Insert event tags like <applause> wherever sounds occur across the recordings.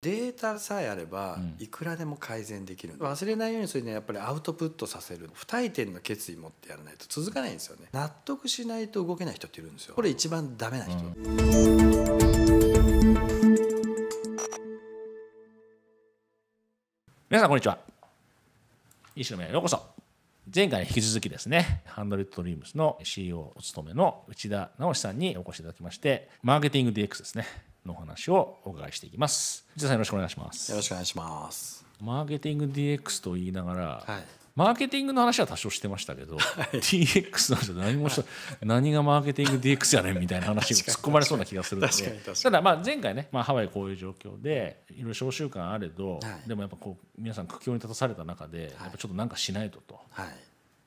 データさえあればうん。いくらでも改善できる、忘れないようにするにはやっぱりアウトプットさせる。不退転の決意持ってやらないと続かないんですよね。納得しないと動けない人っているんですよ。これ一番ダメな人、皆さんこんにちは。石野目へようこそ前回に引き続きですねハンドレッドドリームスの CEO をお務めの内田直さんにお越しいただきましてマーケティング DX ですねのお話をお伺いしていきます。内田さんよろしくお願いします。よろしくお願いします。マーケティング DX と言いながら、はいマーケティングの話は多少してましたけど、DX の話は何もした何がマーケティング DX やねんみたいな話が突っ込まれそうな気がするので。ただまあ前回ね、まあ、ハワイこういう状況でいろいろ召集感あれど、はい。でもやっぱこう皆さん苦境に立たされた中で、やっぱちょっとなんかしないとと。はい。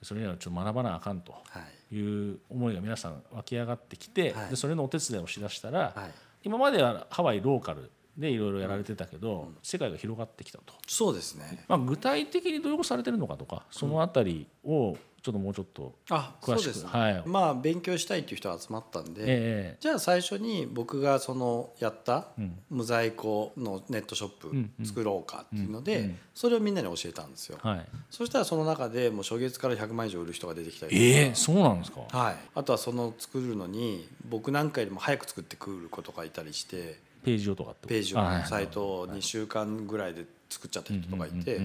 それにはちょっと学ばなあかんとはい。いう思いが皆さん湧き上がってきて、はい。でそれのお手伝いをしだしたら、はい。今まではハワイローカルでいろいろやられてたけど、世界が広がってきたと。そうですね。まあ、具体的にどういうことされてるのかとかそのあたりをちょっともうちょっと、あそ詳しくうですね、はい。まあ勉強したいっていう人が集まったんで、えじゃあ最初に僕がそのやったうん。無在庫のネットショッうんプ作ろうかっていうのうんうでん。それをみんなに教えたんですよ。えはい、そしたらその中でもう初月から100万以上売る人が出てきたりええそうなんですか、はい、あとはその作るのに僕なんかよりも早く作ってくる子とかいたりしてページをとかページサイトを2週間ぐらいで作っちゃった人とかいて。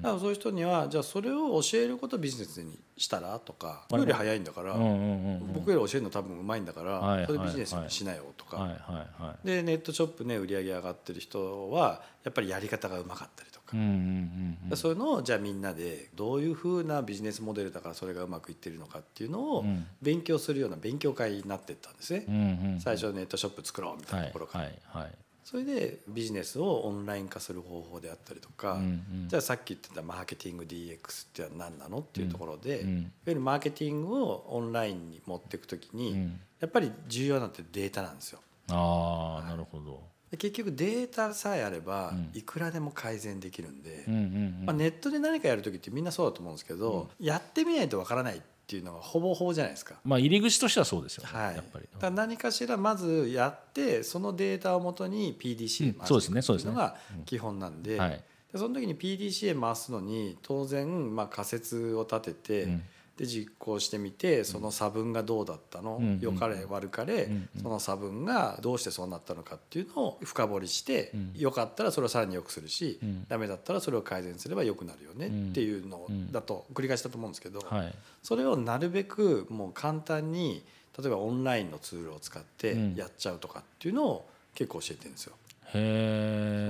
だからそういう人にはじゃあそれを教えることをビジネスにしたらとか僕より早いんだから僕より教えるの多分うまいんだかはいらそれビジネスにしなよとはいかでネットショップね売り上げ上がってる人はやっぱりやり方がうまかったりとかうんうんうんうん。そういうのをじゃあみんなでどういうふうなビジネスモデルだからそれがうまくいってるのかっていうのをうん。勉強するような勉強会になっていったんですね。うんうん最初ネットショップ作ろうみたいはないところから。はいはいそれでビジネスをオンライン化する方法であったりとか、じゃあさっき言ってたマーケティング DX って何なのっていうところで、うん。いわゆるマーケティングをオンラインに持っていくときに、うん。やっぱり重要なのってデータなんですよ。ああなるほど。で結局データさえあればうん。いくらでも改善できるんで、うんうんうん。まあ、ネットで何かやる時ってみんなそうだと思うんですけど、やってみないとわからないっていうのがほぼほぼじゃないですか。まあ入り口としてはそうですよね、はい、やっぱり。だ何かしらまずやってそのデータをもとに PDCA うん。そうですね回していくっていうのが基本なんでその時に PDCA 回すのに当然まあ仮説を立てて、うんで実行してみてその差分がどうだったの、うん。良かれ悪かれ、うん。その差分がどうしてそうなったのかっていうのを深掘りして、うん。良かったらそれをさらに良くするし、うん。ダメだったらそれを改善すれば良くなるよねっていうのだと繰り返しだと思うんですけど、はい。それをなるべくもう簡単に例えばオンラインのツールを使ってうん。やっちゃうとかっていうのを結構教えてるんですよ。へ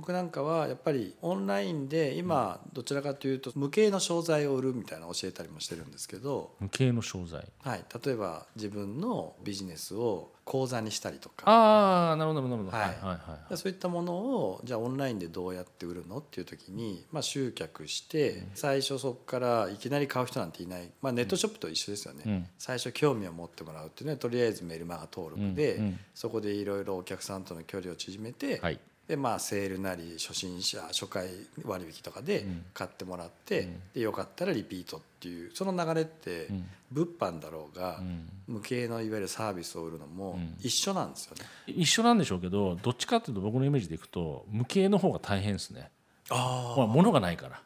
僕僕なんかはやっぱりオンラインで今どちらかというと無形の商材を売るみたいなのを教えたりもしてるんですけど、無形の商材。はい、例えば自分のビジネスを講座にしたりとかああなるほどなるほど。はい。はいはいはい。そういったものをじゃあオンラインでどうやって売るのっていう時に、まあ、集客して最初そこからいきなり買う人なんていない、まあ、ネットショップと一緒ですよね、うん。最初興味を持ってもらうっていうのはとりあえずメルマガ登録で、うんうん。そこでいろいろお客さんとの距離を縮めて、はいでまあ、セールなり初心者初回割引とかでうん。買ってもらって、うん。でよかったらリピートっていうその流れってうん。物販だろうが、うん。無形のいわゆるサービスを売るのもうん。一緒なんですよね。一緒なんでしょうけどどっちかっていうと僕のイメージでいくと無形の方が大変ですね。あほら物がないから、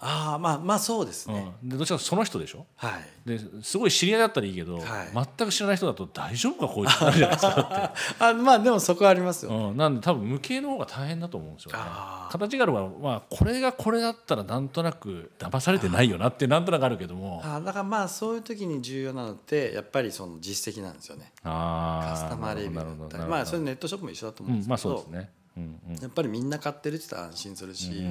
あーまあまあそうですね。うん、でどっちかというとその人でしょ？はい。ですごい知り合いだったらいいけど、はい。全く知らない人だと大丈夫かこいつってなるじゃないですか。<laughs> あまあでもそこはありますよ、うん、なんで多分無形の方が大変だと思うんですよね。形があるは、まあ、これがこれだったらなんとなく騙されてないよなってなんとなくあるけども。あだからまあそういう時に重要なのってやっぱりその実績なんですよね。あカスタマーレビューだったり。まあそれネットショップも一緒だと思うんですけど、うんまあそうですねやっぱりみんな買ってるって言ったら安心するし、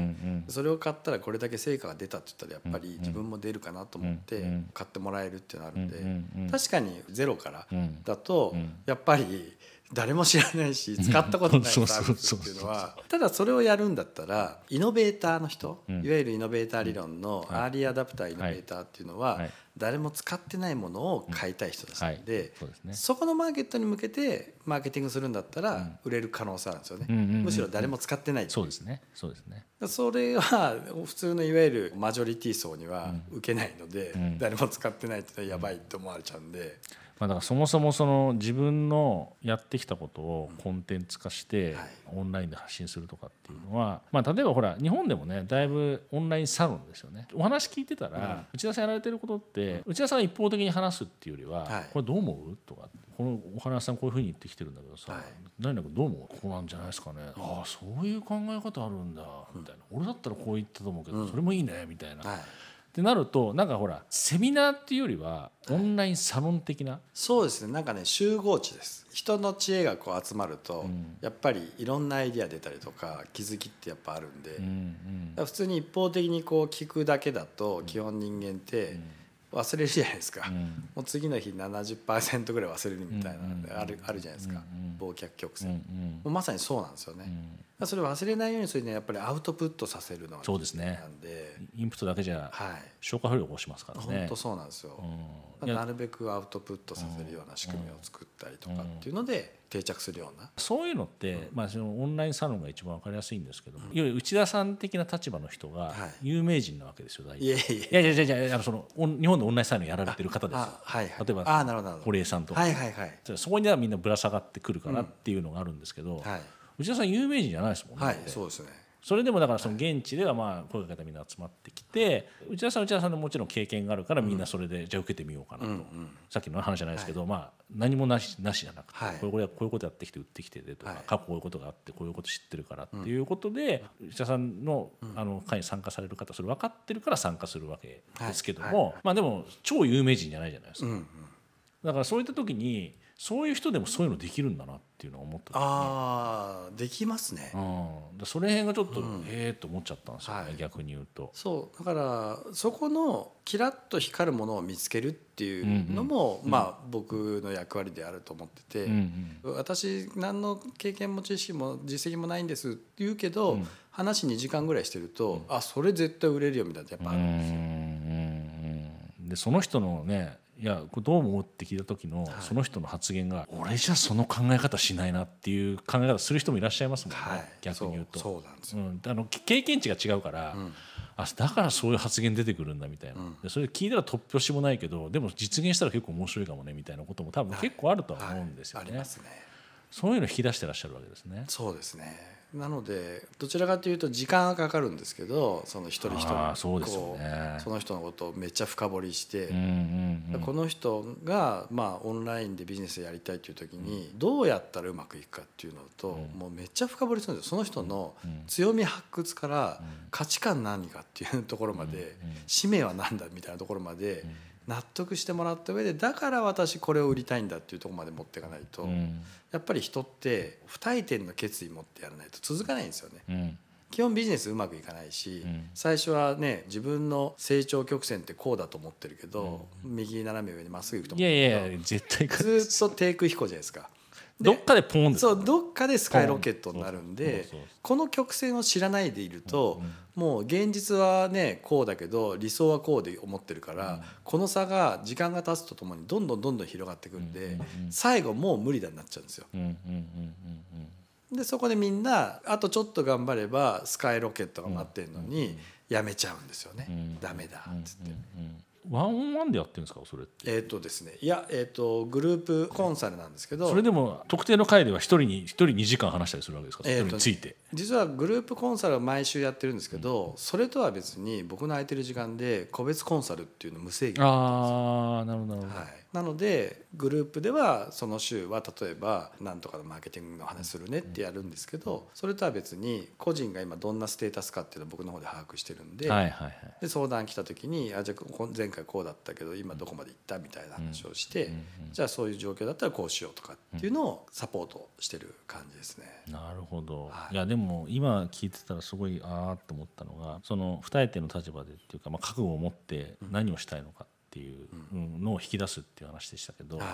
それを買ったらこれだけ成果が出たって言ったらやっぱり自分も出るかなと思ってうん買ってもらえるっていうのがあるんで、確かにゼロからうん。だとうん。やっぱり誰も知らないし使ったことないサービスっていうのはただそれをやるんだったらイノベーターの人、うん。いわゆるイノベーター理論のはい。アーリーアダプターイノベーターっていうのははい。誰も使ってないものを買いたい人たちなんで、そこのマーケットに向けてマーケティングするんだったら売れる可能性あるんですよね、むしろ誰も使ってない。そうですね。そうですね。それは普通のいわゆるマジョリティ層には受けないので、うん。誰も使ってないってやばいと思われちゃうんで、まあ、だからそもそもその自分のやってきたことをコンテンツ化してはい。オンラインで発信するとかっていうのは、まあ、例えばほら日本でもねだいぶオンラインサロンですよね。お話聞いてたら、内田さんやられてることって内田さんが一方的に話すっていうよりは、はい。これどう思う？とかこのお話さんこういうふうに言ってきてるんだけどさ、はい。何々君どう思う？こうなんじゃないですかね、ああそういう考え方あるんだ。みたいな、俺だったらこう言ったと思うけど、それもいいね。みたいな。はいってなるとなんかほらセミナーっていうよりはオンラインサロン的な、そうですね。なんかね集合地です。人の知恵がこう集まると、ん。やっぱりいろんなアイディア出たりとか気づきってやっぱあるんで、うんうん。普通に一方的にこう聞くだけだと基本人間って忘れるじゃないですか、ん。もう次の日70%ぐらい忘れるみたいなうん。のあるあるじゃないですか、忘却曲線、もん。うまさにそうなんですよね、それを忘れないようにするにはやっぱりアウトプットさせるのがそうですね。なんで。インプットだけじゃはい。消化不良を起こしますからね。本当そうなんですよ、うん。なるべくアウトプットさせるような仕組みを作ったりとかっていうので定着するような、そういうのって、まあ、そのオンラインサロンが一番わかりやすいんですけども、いわゆる内田さん的な立場の人がはい。有名人なわけですよ大体。いえいえ。いやいやいやいやいやあのその日本でオンラインサロンやられてる方ですはいはい。例えばあなるほどなるほど。堀江さんとか、はいはいはい。そこにはみんなぶら下がってくるからっていうのがあるんですけど、はい内田さん有名人じゃないですもんね、はいそうですね。それでもだからその現地ではまあ声かけたみんな集まってきて内田さんは内田さんでもちろん経験があるからみんなそれでじゃあ受けてみようかなと、さっきの話じゃないですけど、まあ何もなしなしじゃなくて、はい。こういうここういうことやってきて売ってきてでとか、はい。過去こういうことがあってこういうこと知ってるからっていうことで、内田さんのあの会に参加される方それ分かってるから参加するわけですけども、はい。まあでも超有名人じゃないじゃないですか、うんうん。だからそういった時にそういう人でもそういうのできるんだなっていうのを思った時に。ああできますね。うん、それ辺がちょっと、ええと思っちゃったんですよね、はい。逆に言うと。そうだからそこのキラッと光るものを見つけるっていうのも、まあ僕の役割であると思ってて、うんうん私何の経験も知識も実績もないんですって言うけど、話2時間ぐらいしてると、あそれ絶対売れるよみたいなやっぱあるんですよ。うんうんうん。でその人のねいやこれどう思うって聞いた時の、その人の発言が俺じゃその考え方しないなっていう考え方する人もいらっしゃいますもんね、はい、逆に言うと。そうなんですよ、うん、あの経験値が違うから、あだからそういう発言出てくるんだみたいな、でそれ聞いたら突拍子もないけどでも実現したら結構面白いかもねみたいなことも多分結構あるとは思うんですよね、ありますね。そういうの引き出してらっしゃるわけですね。そうですねなのでどちらかというと時間はかかるんですけどその一人一人そうですよこねその人のことをめっちゃ深掘りして、うんうんうん。この人がまあオンラインでビジネスやりたいという時にどうやったらうまくいくかっていうのと、もうめっちゃ深掘りするんですよ。その人の強み発掘から価値観何かっていうところまで、使命は何だみたいなところまで納得してもらった上でだから私これを売りたいんだっていうところまで持っていかないと、うん。やっぱり人って不退転の決意持ってやらないと続かないんですよね。うん。基本ビジネスうまくいかないし、ん。最初はね自分の成長曲線ってこうだと思ってるけど、右斜め上にまっすぐいくとい思うやけどいや絶対ずっと低空飛行じゃないですか。どっかでポンそうどっかでスカイロケットになるんでこの曲線を知らないでいると、もう現実はねこうだけど理想はこうで思ってるから、この差が時間が経つとともにどんどんどんどん広がってくんで、最後もう無理だになっちゃうんですよ。でそこでみんなあとちょっと頑張ればスカイロケットが待ってるのにやめちゃうんですよね、ん。ダメだっつって。うんワンオンワンでやってるんですかそれって？えっ、とですね。いや、えー、とグループコンサルなんですけどそれでも特定の回では一人に一人2時間話したりするわけですか？えーとについて。実はグループコンサルは毎週やってるんですけど、それとは別に僕の空いてる時間で個別コンサルっていうの無制限ああなるほどなるほど、はい、なのでグループではその週は例えば何とかのマーケティングの話するねってやるんですけどそれとは別に個人が今どんなステータスかっていうのを僕の方で把握してるんで,、で相談来た時にあじゃあこ前回こうだったけど今どこまで行ったみたいな話をして、じゃあそういう状況だったらこうしようとかっていうのをサポートしてる感じですね。なるほど、はい。い、やでも今聞いてたらすごいああと思ったのがその二重手の立場でっていうか、まあ、覚悟を持って何をしたいのかっていうのを引き出すっていう話でしたけど、はい。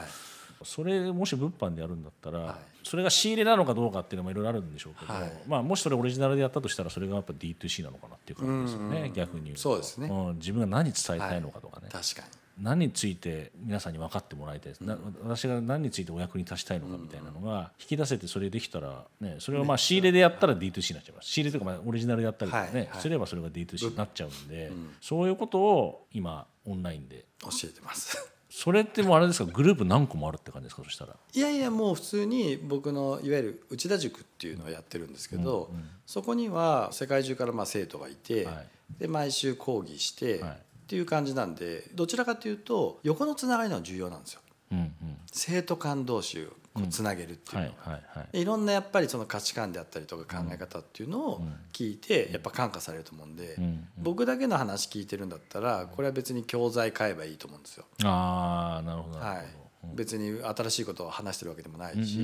それもし物販でやるんだったら、はい。それが仕入れなのかどうかっていうのもいろいろあるんでしょうけど、はい。まあ、もしそれオリジナルでやったとしたらそれがやっぱ D2C なのかなっていう感じですよね、逆に言うとそうですね。ん自分が何伝えたいのかとかね、確かに何について皆さんに分かってもらいたいです、な私が何についてお役に立ちたいのかみたいなのが引き出せてそれできたら、ね、それをまあ仕入れでやったら D2C になっちゃいます。仕入れとかまあオリジナルでやったりとかね、すればそれが D2C になっちゃうんで、そういうことを今オンラインで。教えてます。それってもうあれですか？グループ何個もあるって感じですか？そしたら。いやいやもう普通に僕のいわゆる内田塾っていうのをやってるんですけど、そこには世界中からまあ生徒がいて、はい。で毎週講義して、はいっていう感じなんでどちらかというと横のつながりの重要なんですよ。うんうん。生徒間同士をつなげるっていうのは。いは、はいはい。でいろんなやっぱりその価値観であったりとか考え方っていうのを聞いてやっぱ感化されると思うんで、うん僕だけの話聞いてるんだったらこれは別に教材買えばいいと思うんですよ。ああなるほど別に新しいことを話してるわけでもないし、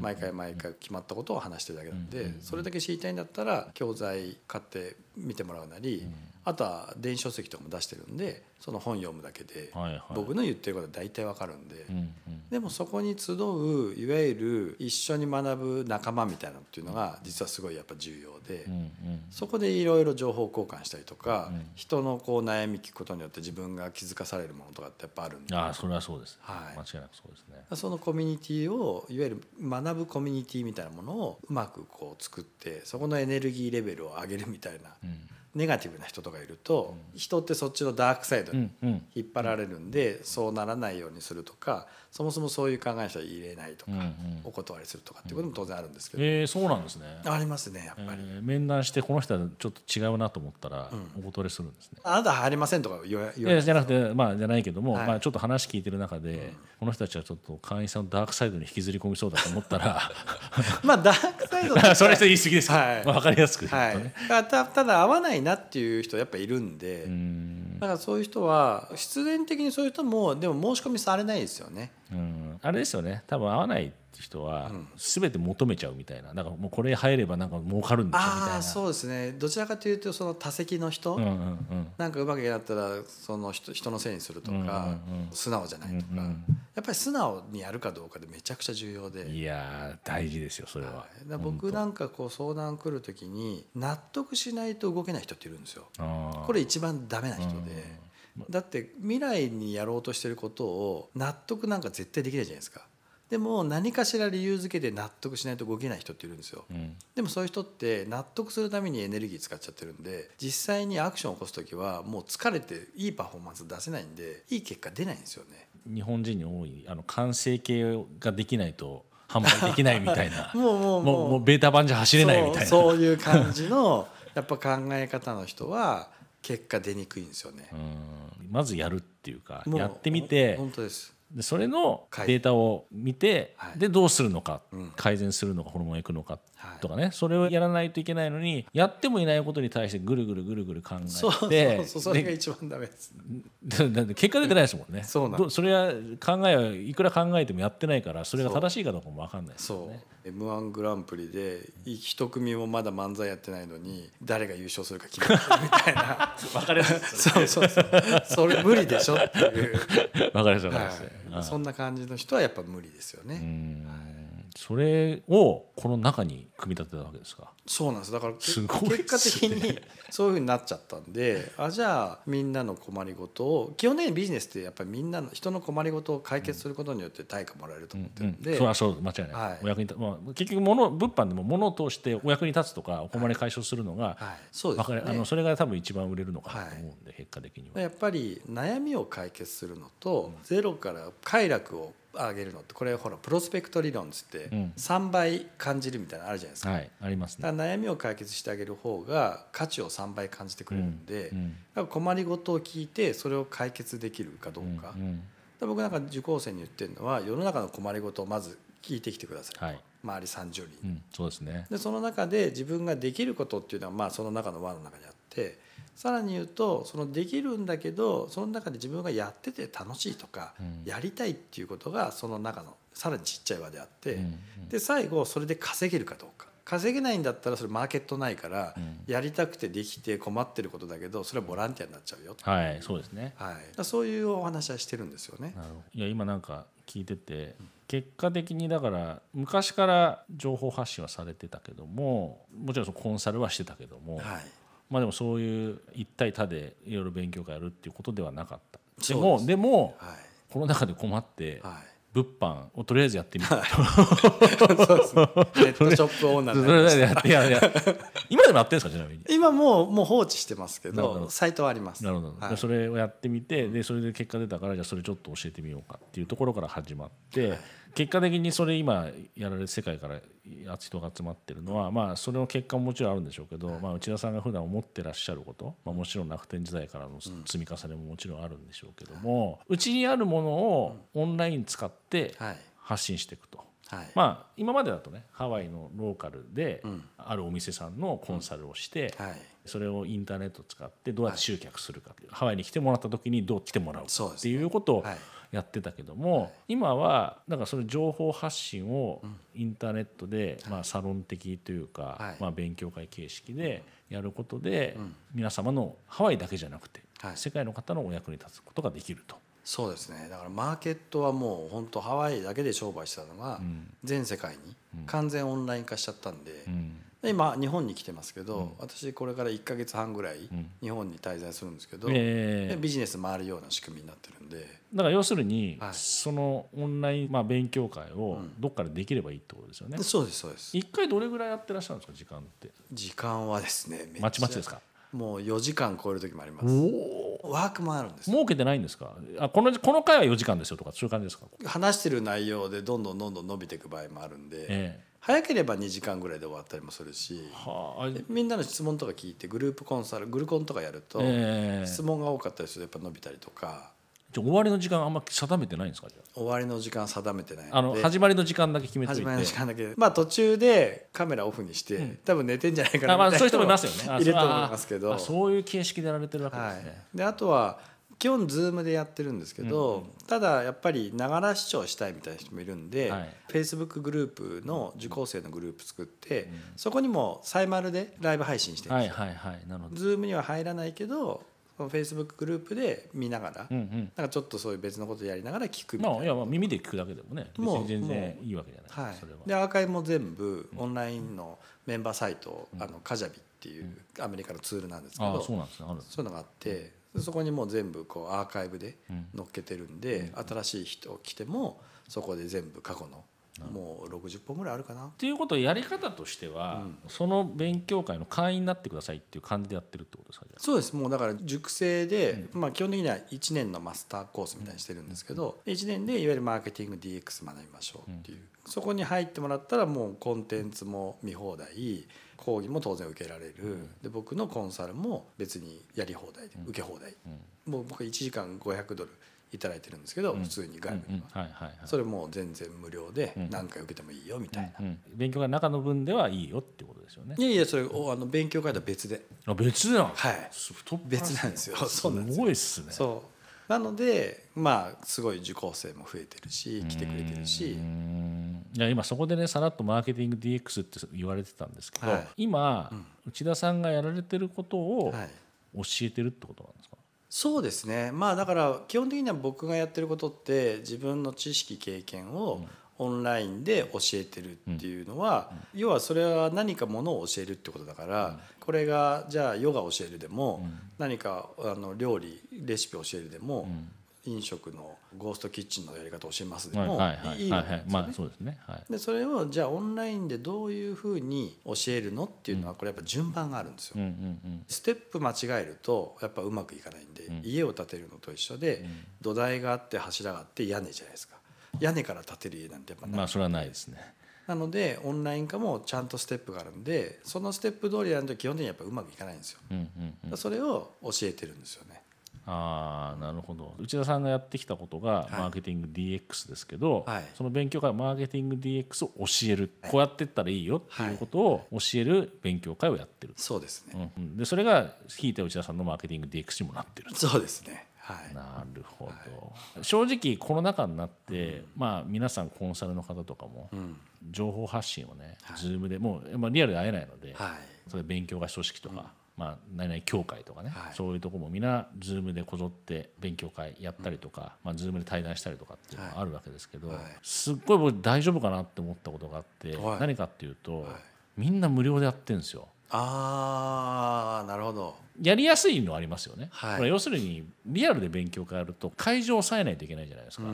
毎回毎回決まったことを話してるだけなんで、それだけ知りたいんだったら教材買って見てもらうなり、あとは電子書籍とかも出してるんでその本読むだけで、僕の言ってることは大体わかるんで、でもそこに集ういわゆる一緒に学ぶ仲間みたいなのっていうのが実はすごいやっぱ重要で。うんうんそこでいろいろ情報交換したりとか、人のこう悩み聞くことによって自分が気づかされるものとかってやっぱあるんで。ああそれはそうです、はい。間違いなくそうですね。そのコミュニティをいわゆる学ぶコミュニティみたいなものをうまくこう作ってそこのエネルギーレベルを上げるみたいな、ネガティブな人とかいると、人ってそっちのダークサイドにうんうん。引っ張られるんで、そうならないようにするとかそもそもそういう考えの人は入れないとか、うんうん。お断りするとかっていうことも当然あるんですけど、えー、そうなんですね。ありますねやっぱり。えー面談してこの人はちょっと違うなと思ったらお断りするんですね、あなた入りませんとか言わ言いわやじゃなくてまあじゃないけども、はい。まあちょっと話聞いてる中で、この人たちはちょっと会員さんのダークサイドに引きずり込みそうだと思ったら <laughs> まあダークサイドって <laughs> それ言い過ぎですはい。まあ、分かりやすくね、はい、たたただ合わないなっていう人やっぱいるんで、うんだからそういう人は必然的にそういう人もでも申し込みされないですよね。うんあれですよね。多分合わない人は全て求めちゃうみたいな。だからもうこれ入ればなんか儲かるんでしょみたいな。そうですね。どちらかというとその多席の人、うんうんうん。なんかうまくやったらその人人のせいにするとか、うんうんうん素直じゃないとか、うんうんやっぱり素直にやるかどうかでめちゃくちゃ重要で。いやー大事ですよそれは、はい。僕なんかこう相談来る時に納得しないと動けない人っているんですよ。これ一番ダメな人で、だって未来にやろうとしてることを納得なんか絶対できないじゃないですか。でも何かしら理由付けで納得しないと動けない人っているんですよ、うん。でもそういう人って納得するためにエネルギー使っちゃってるんで実際にアクションを起こす時はもう疲れていいパフォーマンス出せないんでいい結果出ないんですよね。日本人に多いあの完成形ができないと販売できないみたいな。<laughs> もうもうもう。もうベータ版じゃ走れないみたいな。そういう感じのやっぱ考え方の人は結果出にくいんですよね、うん。まずやるっていうかやってみて本当です。でそれのはいデータを見て、はい。でどうするのか、うん。改善するのかホルモンへ行くのかはいとかねそれをやらないといけないのにやってもいないことに対してぐるぐるぐるぐる考そうそうえてそうそれがで一番ダメです。でだって結果出てないですもんね。そうなんどそれは考えはいくら考えてもやってないからそれが正しいかどうかも分かんないですよそう。ね m 1グランプリで一組もまだ漫才やってないのに誰が優勝するか決めてるみたいな。<laughs> 分かりやす。いそうそうそう。それ無理でしょっていう、<laughs> 分かりやすいはい、そんな感じの人はやっぱ無理ですよね、うんそれをこの中に組み立てたわけですか？そうなんです。だからすごい結果的に <laughs> そういうふうになっちゃったんであじゃあみんなの困りごとを基本的にビジネスってやっぱりみんなの人の困りごとを解決することによって対価もらえると思ってるんで、それはそう間違いない、はい。お役に立まあ、結局物物販でも物を通してお役に立つとかお困り解消するのが、はい、そうでわすあのそれが多分一番売れるのかなと思うんで、結果的には。やっぱり悩みを解決するのと、ゼロから快楽を上げるのってこれほらプロスペクト理論っつってうん。3倍感じるみたいなのあるじゃないですか,、はいありますね。悩みを解決してあげる方が価値を3倍感じてくれるんで、うんだから困りごとを聞いてそれを解決できるかどうか,、うんうん。僕なんか受講生に言ってるのは世の中の困りごとをまず聞いてきてください、はい。周り30人、うん、そうですね。でその中で自分ができることっていうのはまあその中の輪の中にあってさらに言うとそのできるんだけどその中で自分がやってて楽しいとか、うん。やりたいっていうことがその中のさらにちっちゃい輪であって、うん。うんで最後それで稼げるかどうか。稼げないんだったらそれマーケットないから、うん。やりたくてできて困ってることだけどそれはボランティアになっちゃうよ、はいそうですね。はい、そういうお話はしてるんですよね。なるほど。いや今なんか聞いてて結果的にだから昔から情報発信はされてたけどももちろんそのコンサルはしてたけども、はいまあでもそういう一対多でいろいろ勉強会やるっていうことではなかった。でもでもはい。この中で困ってはい。物販をとりあえずやってみた。そうですね。ネットショップオーナーいやいや今でもやってるんですかちなみに？今もうもう放置してますけどど。サイトはあります。なるほど、はい。でそれをやってみてでそれで結果出たからじゃあそれちょっと教えてみようかっていうところから始まって、結果的にそれ今やられる世界から人が集まってるのは、まあ、それの結果ももちろんあるんでしょうけど、まあ、内田さんが普段思ってらっしゃること、まあ、もちろん楽天時代からの積み重ねももちろんあるんでしょうけどもうちにあるものをオンライン使ってはい。発信していくと。はい。まあ、今までだとねハワイのローカルであるお店さんのコンサルをして、はい。それをインターネットを使ってどうやって集客するかっていう、ハワイに来てもらった時にどう来てもらうかっていうことをはい。やってたけども、今はなんかその情報発信をインターネットで、まあ、サロン的というか、はい。まあ、勉強会形式でやることで、皆様のハワイだけじゃなくて、はい。世界の方のお役に立つことができると。そうですね。だからマーケットはもう本当ハワイだけで商売してたのが全世界に完全オンライン化しちゃったんで今日本に来てますけど私これから1か月半ぐらい日本に滞在するんですけどビジネス回るような仕組みになってるんで。だから要するに、はい。そのオンライン、まあ、勉強会をどっかでできればいいってことですよね。で。そうですそうです。一回どれぐらいやってらっしゃるんですか時間って？時間はですねめっちゃ。まちまちですか？もう4時間超える時もあります。おお。ワークもあるんです儲けてないんですか？あこのこの回は4時間ですよとかそういう感じですか？話してる内容でどんどんどんどん伸びていく場合もあるんで、ええ早ければ2時間ぐらいで終わったりもするしはあ。でみんなの質問とか聞いてグループコンサルグルコンとかやると、ええ質問が多かったりするとやっぱ伸びたりとかじゃあ終わりの時間あんま定めてないんですかじゃ終わりの時間定めてないあ。あので始まりの時間だけ決めて。始まりの時間だけまあ途中でカメラオフにして、多分寝てんじゃないかなあまあみたそういう人もいなますよね。<laughs> あいると思いますけどあそういう形式でやられてるわけではいすね。、であとは基本 Zoom でやってるんですけど、ただやっぱりながら視聴したいみたいな人もいるんで、はい Facebook グループの受講生のグループ作って、そこにもサイマルでライブ配信してるんですよ、はいはいはいなるほど。Zoom には入らないけどその Facebook グループで見ながら、うんうん。なんかちょっとそういう別のことやりながら聞くみたいな。まあいやまあ耳で聞くだけでもね別もうに全然いいわけじゃないはいですか。それは。でアーカイブも全部オンラインのメンバーサイト、あのカジャビっていうアメリカのツールなんですけど、ああそうなんですねそういうのがあってでそこにもう全部こうアーカイブで載っけてるんで、新しい人来てもそこで全部過去のもう60本ぐらいあるかな。っていうことをやり方としては、その勉強会の会員になってくださいっていう感じでやってるってことですかそうです。もうだから熟成で、まあ、基本的には1年のマスターコースみたいにしてるんですけど、1年でいわゆるマーケティング DX 学びましょうっていう、そこに入ってもらったらもうコンテンツも見放題。講義も当然受けられる、で僕のコンサルも別にやり放題で、受け放題、もう僕1時間500ドルいただいてるんですけど、普通に外部には、あ、はいはいはい。それもう全然無料で何回受けてもいいよみたいな、うん、勉強会の中の分ではいいよってことですよね。いやいやそれおあの勉強会とは別で。あ別なの？はい。別なんですよ。すすごいっすね。そうなのでまあすごい受講生も増えてるし来てくれてるし。うん。いや今そこでねさらっとマーケティング DX って言われてたんですけど、はい。今、内田さんがやられてることをはい。教えてるってことなんですか、そうですね。まあだから基本的には僕がやってることって自分の知識経験をオンラインで教えてるっていうのは、要はそれは何かものを教えるってことだから、これがじゃあヨガ教えるでも、何かあの料理レシピ教えるでも、飲食のゴーストキッチンのやり方を教えますでもはいはいわけですよね。あそうですね。はい。でそれをじゃあオンラインでどういうふうに教えるのっていうのはこれやっぱ順番があるんですよ。ステップ間違えるとやっぱうまくいかないんで、家を建てるのと一緒で、土台があって柱があって屋根じゃないですか。屋根から建てる家なんてやっぱない、まあそれはないですね。なのでオンライン化もちゃんとステップがあるんでそのステップ通りやると基本的にやっぱうまくいかないんですよ、それを教えてるんですよねああなるほど。内田さんがやってきたことがい。マーケティング DX ですけど、はい。その勉強会はマーケティング DX を教える、こうやっていったらいいよっていうことを教える勉強会をやってる、そうですね、うんうん。でそれが引いて内田さんのマーケティング DX にもなってる。そうですね。はい。なるほど、正直コロナ禍になって、まあ皆さんコンサルの方とかも情報発信をね、ズームでもう、まあ、リアルで会えないので、はい。それ勉強会組織とか、まあ、何々協会とかね、はい。そういうとこもみんな Zoom でこぞって勉強会やったりとか、まあ、Zoom で対談したりとかっていうのがあるわけですけど、はい。すっごい僕大丈夫かなって思ったことがあって、はい。何かっていうと、みんな無料でやってるんですよ。ああなるほど。やりやすいのはありますよね、はい。これ要するにリアルで勉強会やると会場を抑えないといけないじゃないですか、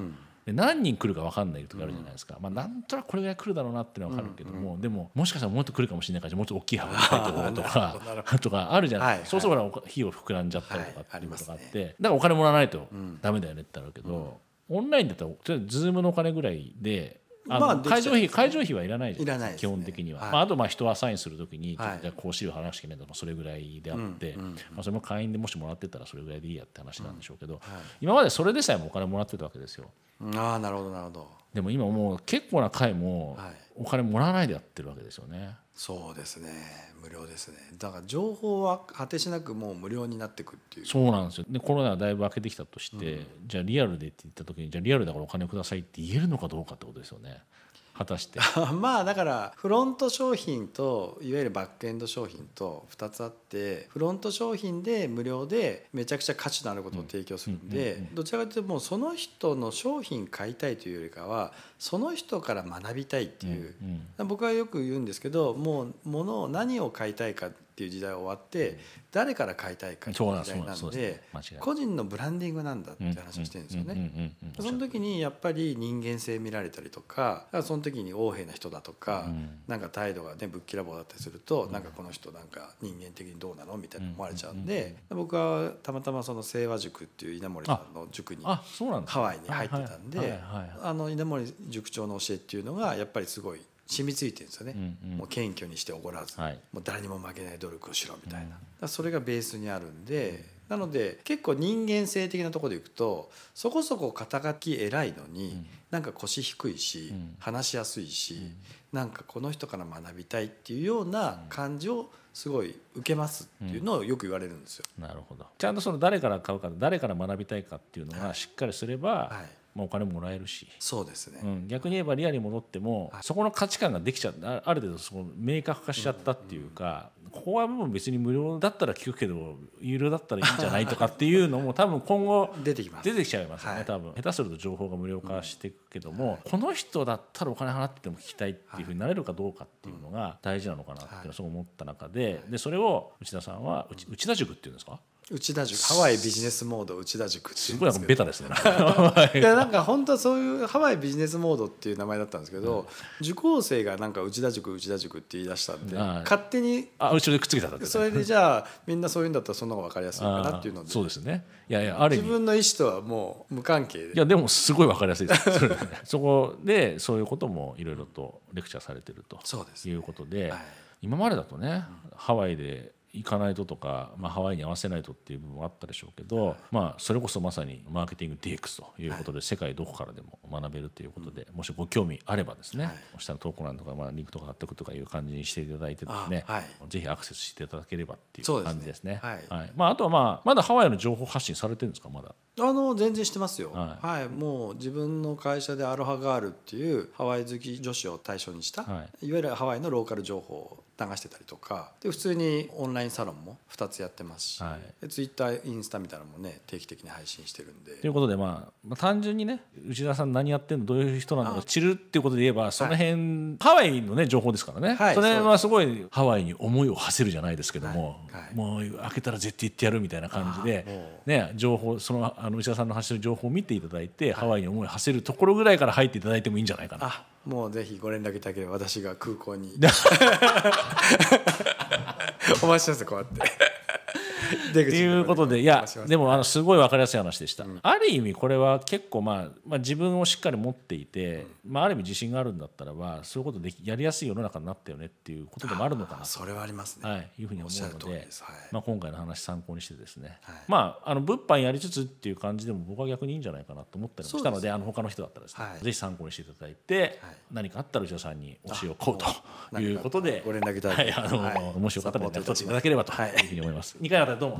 で何人来るか分かんない時あるじゃないですか、まあ、なんとなくこれぐらい来るだろうなっていうのは分かるけども、でももしかしたらもっと来るかもしれないからもっと大きい箱に入っておこうとか <laughs> とかあるじゃないですか、そうすると費用膨らんじゃったりとかっていうことがあって、だからお金もらわないとダメだよねってあるけど、オンラインだったらズームのお金ぐらいでまあ、会場費会場費はいらないじゃないですか、ね、基本的には、はい、まあ、あとまあ人をアサインするときに、はい、じゃ講師料払わなきゃいけないとかそれぐらいであって、うんうんうん、まあ、それも会員でもしもらってたらそれぐらいでいいやって話なんでしょうけど、うん。はい、今までそれでさえもお金もらってたわけですよ。ああなるほどなるほど。でも今もう結構な会もお金もらわないでやってるわけですよね。そうですね。無料ですね。だから情報は果てしなくもう無料になっていくっていう。そうなんですよ。でコロナがだいぶ明けてきたとして、うん、じゃあリアルでって言った時にじゃあリアルだからお金くださいって言えるのかどうかってことですよね。果たして。<laughs> まあだからフロント商品といわゆるバックエンド商品と2つあってフロント商品で無料でめちゃくちゃ価値のあることを提供するんでどちらかというともうその人の商品買いたいというよりかはその人から学びたいっていう。僕はよく言うんですけどもう物を何を買いたいかっていう時代が終わって誰から買いたいかっていう時代なんで個人のブランディングなんだって話をしてるんですよね。その時にやっぱり人間性見られたりとかその時に横柄な人だとかなんか態度がねぶっきらぼうだったりするとなんかこの人なんか人間的にどうなのみたいな思われちゃうんで僕はたまたまその清和塾っていう稲森さんの塾にハワイに入ってたんであの稲森塾長の教えっていうのがやっぱりすごい染みついてるんですよね、うんうん、もう謙虚にしておごらず、はい、もう誰にも負けない努力をしろみたいな、うん、それがベースにあるんでなので結構人間性的なところでいくとそこそこ肩書き偉いのに、うん、なんか腰低いし、うん、話しやすいし、うん、なんかこの人から学びたいっていうような感じをすごい受けますっていうのをよく言われるんですよ。なるほど。ちゃんとその誰から買うか誰から学びたいかっていうのがしっかりすれば、はい、はいまあ、お金もらえるし。そうですね、うん、逆に言えばリアルに戻っても、そこの価値観ができちゃった。ある程度その明確化しちゃったっていうか、ここはもう別に無料だったら聞くけど有料だったらいいんじゃないとかっていうのも多分今後出てきます。出てきちゃいますよね、はい、多分。下手すると情報が無料化していくけども、この人だったらお金払っても聞きたいっていうふうになれるかどうかっていうのが大事なのかなっていうのをそう思った中ででそれを内田さんは内田塾っていうんですか？内田塾。ハワイビジネスモード内田塾ってすごいベタですね。<laughs> いやなんか本当はそういうハワイビジネスモードっていう名前だったんですけど、うん、受講生がなんか内田塾内田塾って言い出したんで勝手にあ後ろでくっつけたんです、それでじゃあみんなそういうんだったらその方が分かりやすいかなっていうので。そうですね。いやいやある自分の意思とはもう無関係で。いやでもすごい分かりやすいです。<laughs> そこでそういうこともいろいろとレクチャーされてるということで、はい、今までだとね、うん、ハワイで行かないととか、まあ、ハワイに合わせないとっていう部分もあったでしょうけど、まあ、それこそまさにマーケティング DX ということで、世界どこからでも学べるということで、もしご興味あればですね、そしたら投稿欄とか、まあ、リンクとか貼っておくとかいう感じにしていただいてですね、ぜひアクセスしていただければっていう感じですね。はい。まあ、あとは、まあ、まだハワイの情報発信されてるんですか？まだ。あの全然してますよ、はい、はい、もう自分の会社でアロハガールっていうハワイ好き女子を対象にした、はい、いわゆるハワイのローカル情報を流してたりとかで普通にオンラインサロンも2つやってますし、はい、ツイッターインスタみたいなのもね定期的に配信してるんで。ということで、まあ、まあ単純にね内田さん何やってんのどういう人なのか知るっていうことで言えばその辺、はい、ハワイのね情報ですからね、はい、それはすごいハワイに思いを馳せるじゃないですけども、もう開けたら絶対行ってやるみたいな感じで、ね、情報そのあの内田さんの発してる情報を見ていただいて、ハワイに思い馳せるところぐらいから入っていただいてもいいんじゃないかな。もうぜひご連絡いただければ私が空港に。<laughs> お待ちしてますこうやってということでいやでもあのすごい分かりやすい話でした、うん、ある意味これは結構、まあ、まあ自分をしっかり持っていて、うん、まあ、ある意味自信があるんだったらばそういうことでやりやすい世の中になったよねっていうことでもあるのかな。それはありますね、はい、いうふうに思うので、はい、まあ、今回の話参考にしてですね、はい、まああの物販やりつつっていう感じでも僕は逆にいいんじゃないかなと思ったりもしたのであの他の人だったらですね、ぜひ参考にしていただいて、何かあったら内田さんに教えをこうということでご連絡いただいて、はい、あのもしよかったら連絡取っていただければと。いうふうに思います。2回までどうも